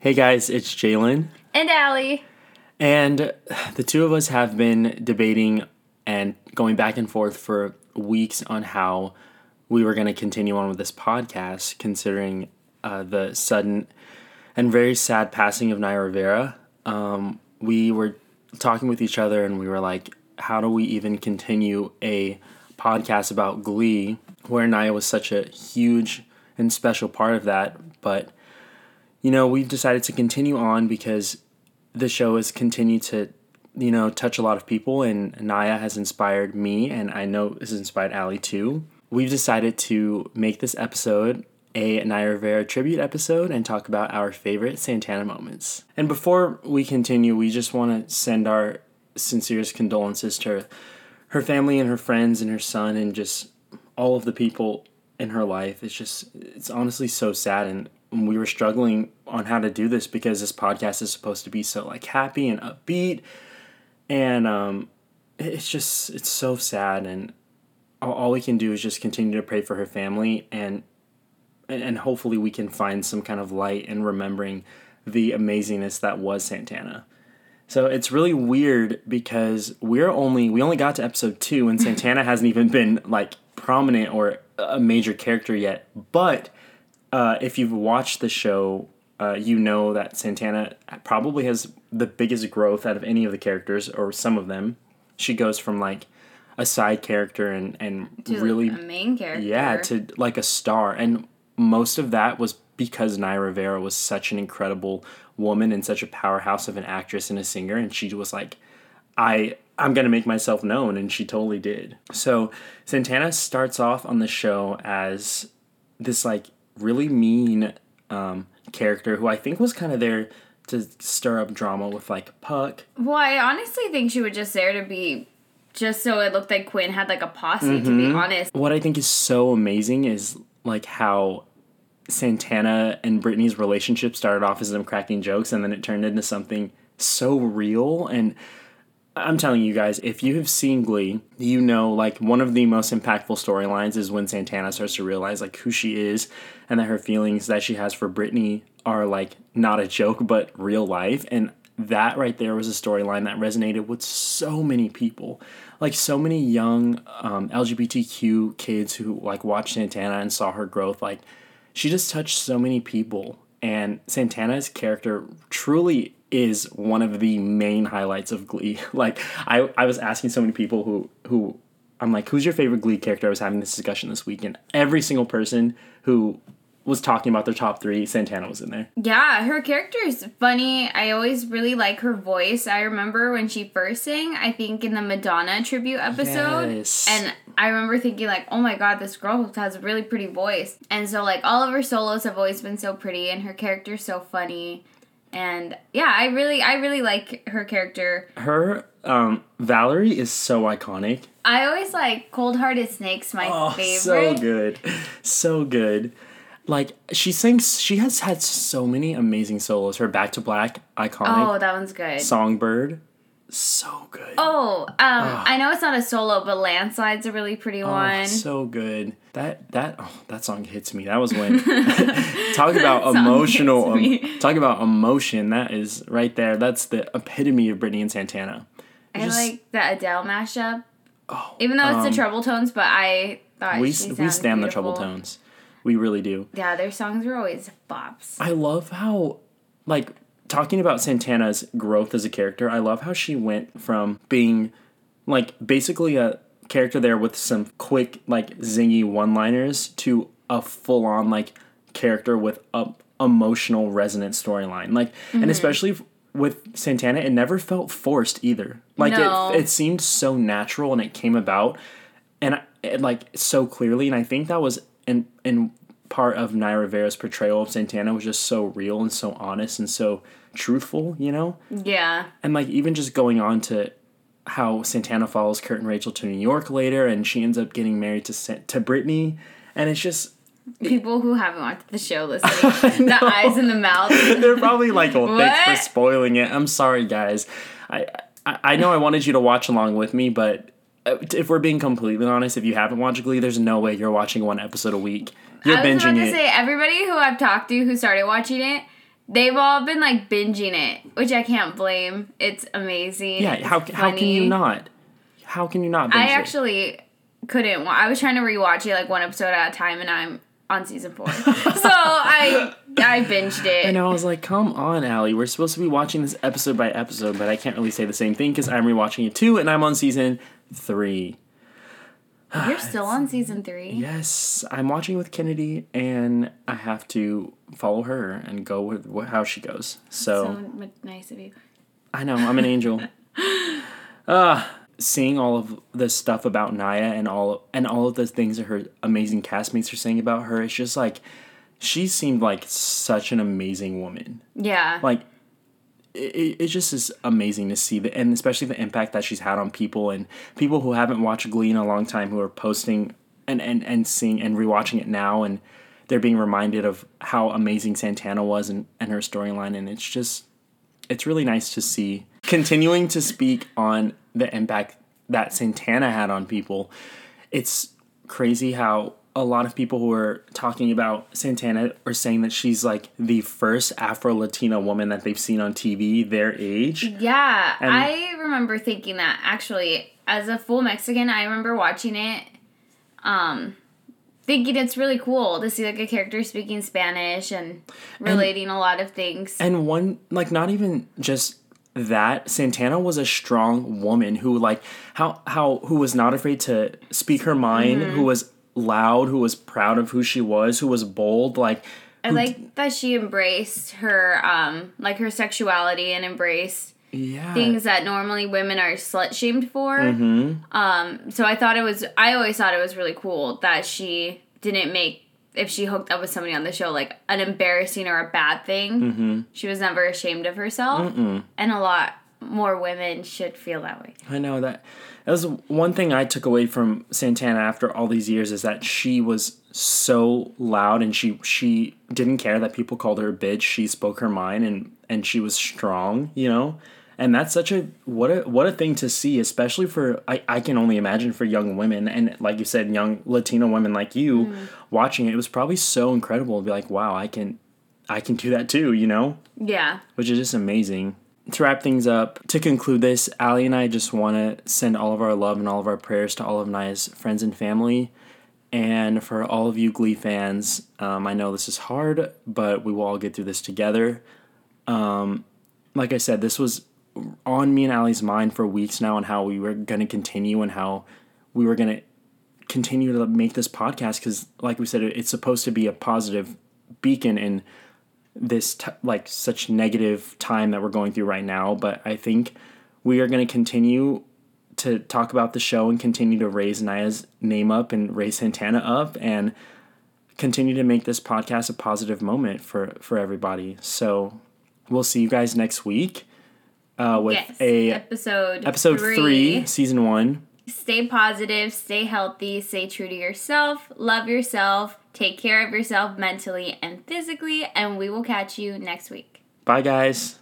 Hey guys, it's Jaylen. And Ally. And the two of us have been debating and going back and forth for weeks on how we were going to continue on with this podcast, considering uh, the sudden and very sad passing of Naya Rivera. Um, we were talking with each other and we were like, how do we even continue a podcast about Glee, where Naya was such a huge and special part of that? But, you know, we've decided to continue on because the show has continued to, you know, touch a lot of people, and Naya has inspired me, and I know this has inspired Ally too. We've decided to make this episode a Naya Rivera tribute episode and talk about our favorite Santana moments. And before we continue, we just want to send our sincerest condolences to her, her family and her friends and her son and just all of the people in her life. It's just, it's honestly so sad. And we were struggling on how to do this because this podcast is supposed to be so like happy and upbeat. And um, it's just, it's so sad. And all, all we can do is just continue to pray for her family and and hopefully we can find some kind of light in remembering the amazingness that was Santana. So it's really weird because we're only we only got to episode 2 and Santana hasn't even been like prominent or a major character yet. But uh, if you've watched the show, uh, you know that Santana probably has the biggest growth out of any of the characters or some of them. She goes from like a side character and and To really like main character. yeah to like a star and most of that was because Naya Rivera was such an incredible woman and such a powerhouse of an actress and a singer and she was like I I'm going to make myself known and she totally did. So Santana starts off on the show as this like really mean um, character who I think was kind of there to stir up drama with like Puck. Well, I honestly think she was just there to be, just so it looked like Quinn had like a posse, to be honest. What I think is so amazing is like how Santana and Brittany's relationship started off as them cracking jokes and then it turned into something so real and I'm telling you guys, if you have seen Glee, you know like one of the most impactful storylines is when Santana starts to realize like who she is and that her feelings that she has for Brittany are like not a joke but real life. And that right there was a storyline that resonated with so many people. Like so many young um, lgbtq kids who like watched santana and saw her growth like she just touched so many people. And santana's character truly is one of the main highlights of glee like i, I was asking so many people who who i'm like who's your favorite glee character i was having this discussion this week and every single person who was talking about their top three santana was in there Yeah, her character is funny. I always really like her voice. I remember when she first sang, I think in the Madonna tribute episode. Yes. And I remember thinking like, oh my god, this girl has a really pretty voice. And so like all of her solos have always been so pretty and her character's so funny. And yeah, I really I really like her character. her um valerie is so iconic I always like Cold Hearted Snake's my Oh, favorite. so good, so good. Like she sings, she has had so many amazing solos. Her Back to Black, iconic. Oh, that one's good. Songbird, so good. Oh, um, I know it's not a solo, but Landslide's a really pretty Oh, one. so good. That that oh, that song hits me. That was when talk about emotional. um, talk about emotion. That is right there. That's the epitome of Brittany and Santana. I Just- like the Adele mashup, Oh, even though it's um, the Troubletones. But I thought we we stand the trouble beautiful. tones. We really do. Yeah, their songs are always bops. I love how, like, talking about Santana's growth as a character, I love how she went from being, like, basically a character there with some quick, like, zingy one liners to a full on, like, character with a emotional, resonant storyline. Like, Mm-hmm. and especially with Santana, it never felt forced either. Like, No. it, it seemed so natural and it came about and it, like so clearly and i think that was in in part of Naya Rivera's portrayal of Santana was just so real and so honest and so truthful, you know? Yeah, And like even just going on to how Santana follows Kurt and Rachel to New York later and she ends up getting married to to Brittany and it's just people who haven't watched the show listening, the eyes and the mouth. they're probably like, "Well, thanks for spoiling it." I'm sorry, guys. I, I I know I wanted you to watch along with me, but Uh, if we're being completely honest, if you haven't watched Glee, there's no way you're watching one episode a week. You're binging it. I was about to it. say everybody who I've talked to who started watching it they've all been like binging it, which I can't blame. It's amazing. Yeah, how how can you not? How can you not? I binge it? actually couldn't. wa- I was trying to rewatch it like one episode at a time, and I'm on season four. so I I binged it. And I was like, come on, Ally. We're supposed to be watching this episode by episode, but I can't really say the same thing because I'm rewatching it too, and I'm on season three. You're still on season three. Yes, I'm watching with Kennedy, and I have to follow her and go with wh- how she goes. So So, nice of you. I know I'm an angel. Uh seeing all of this stuff about Naya and all and all of the things that her amazing castmates are saying about her, it's just like she seemed like such an amazing woman. Yeah. like it, it just is amazing to see the and especially the impact that she's had on people and people who haven't watched Glee in a long time who are posting and and and seeing and rewatching it now and they're being reminded of how amazing Santana was and, and her storyline and it's just it's really nice to see continuing to speak on the impact that Santana had on people. It's crazy how a lot of people who are talking about Santana are saying that she's like the first Afro Latina woman that they've seen on TV their age. Yeah, And- I remember thinking that actually as a full Mexican, I remember watching it um thinking it's really cool to see like a character speaking Spanish and relating a lot of things. And one like not even just that Santana was a strong woman who like how how who was not afraid to speak her mind, Mm-hmm. who was loud, who was proud of who she was, who was bold, like I like that she embraced her um like her sexuality and embraced yeah. things that normally women are slut shamed for. Mhm. Um, so I thought it was. I always thought it was really cool that she didn't make if she hooked up with somebody on the show like an embarrassing or a bad thing. Mm-hmm. She was never ashamed of herself, Mm-mm. and a lot more women should feel that way. I know that that was one thing I took away from Santana after all these years is that she was so loud and she she didn't care that people called her a bitch. She spoke her mind and and she was strong, you know. And that's such a what a what a thing to see, especially for I, I can only imagine for young women and like you said, young Latino women like you mm. watching it. It was probably so incredible to be like, wow, I can I can do that too, you know? Yeah, which is just amazing. To wrap things up, to conclude this, Ally and I just want to send all of our love and all of our prayers to all of Naya's friends and family. And for all of you Glee fans, um, I know this is hard, but we will all get through this together. Um, like I said, this was on me and Ally's mind for weeks now, and how we were going to continue and how we were going to continue to make this podcast because, like we said, it's supposed to be a positive beacon in this t- like such negative time that we're going through right now but i think we are going to continue to talk about the show and continue to raise naya's name up and raise santana up and continue to make this podcast a positive moment for for everybody so we'll see you guys next week uh, with yes. a episode episode three season one Stay positive, stay healthy, stay true to yourself, love yourself, take care of yourself mentally and physically, and we will catch you next week. bye guys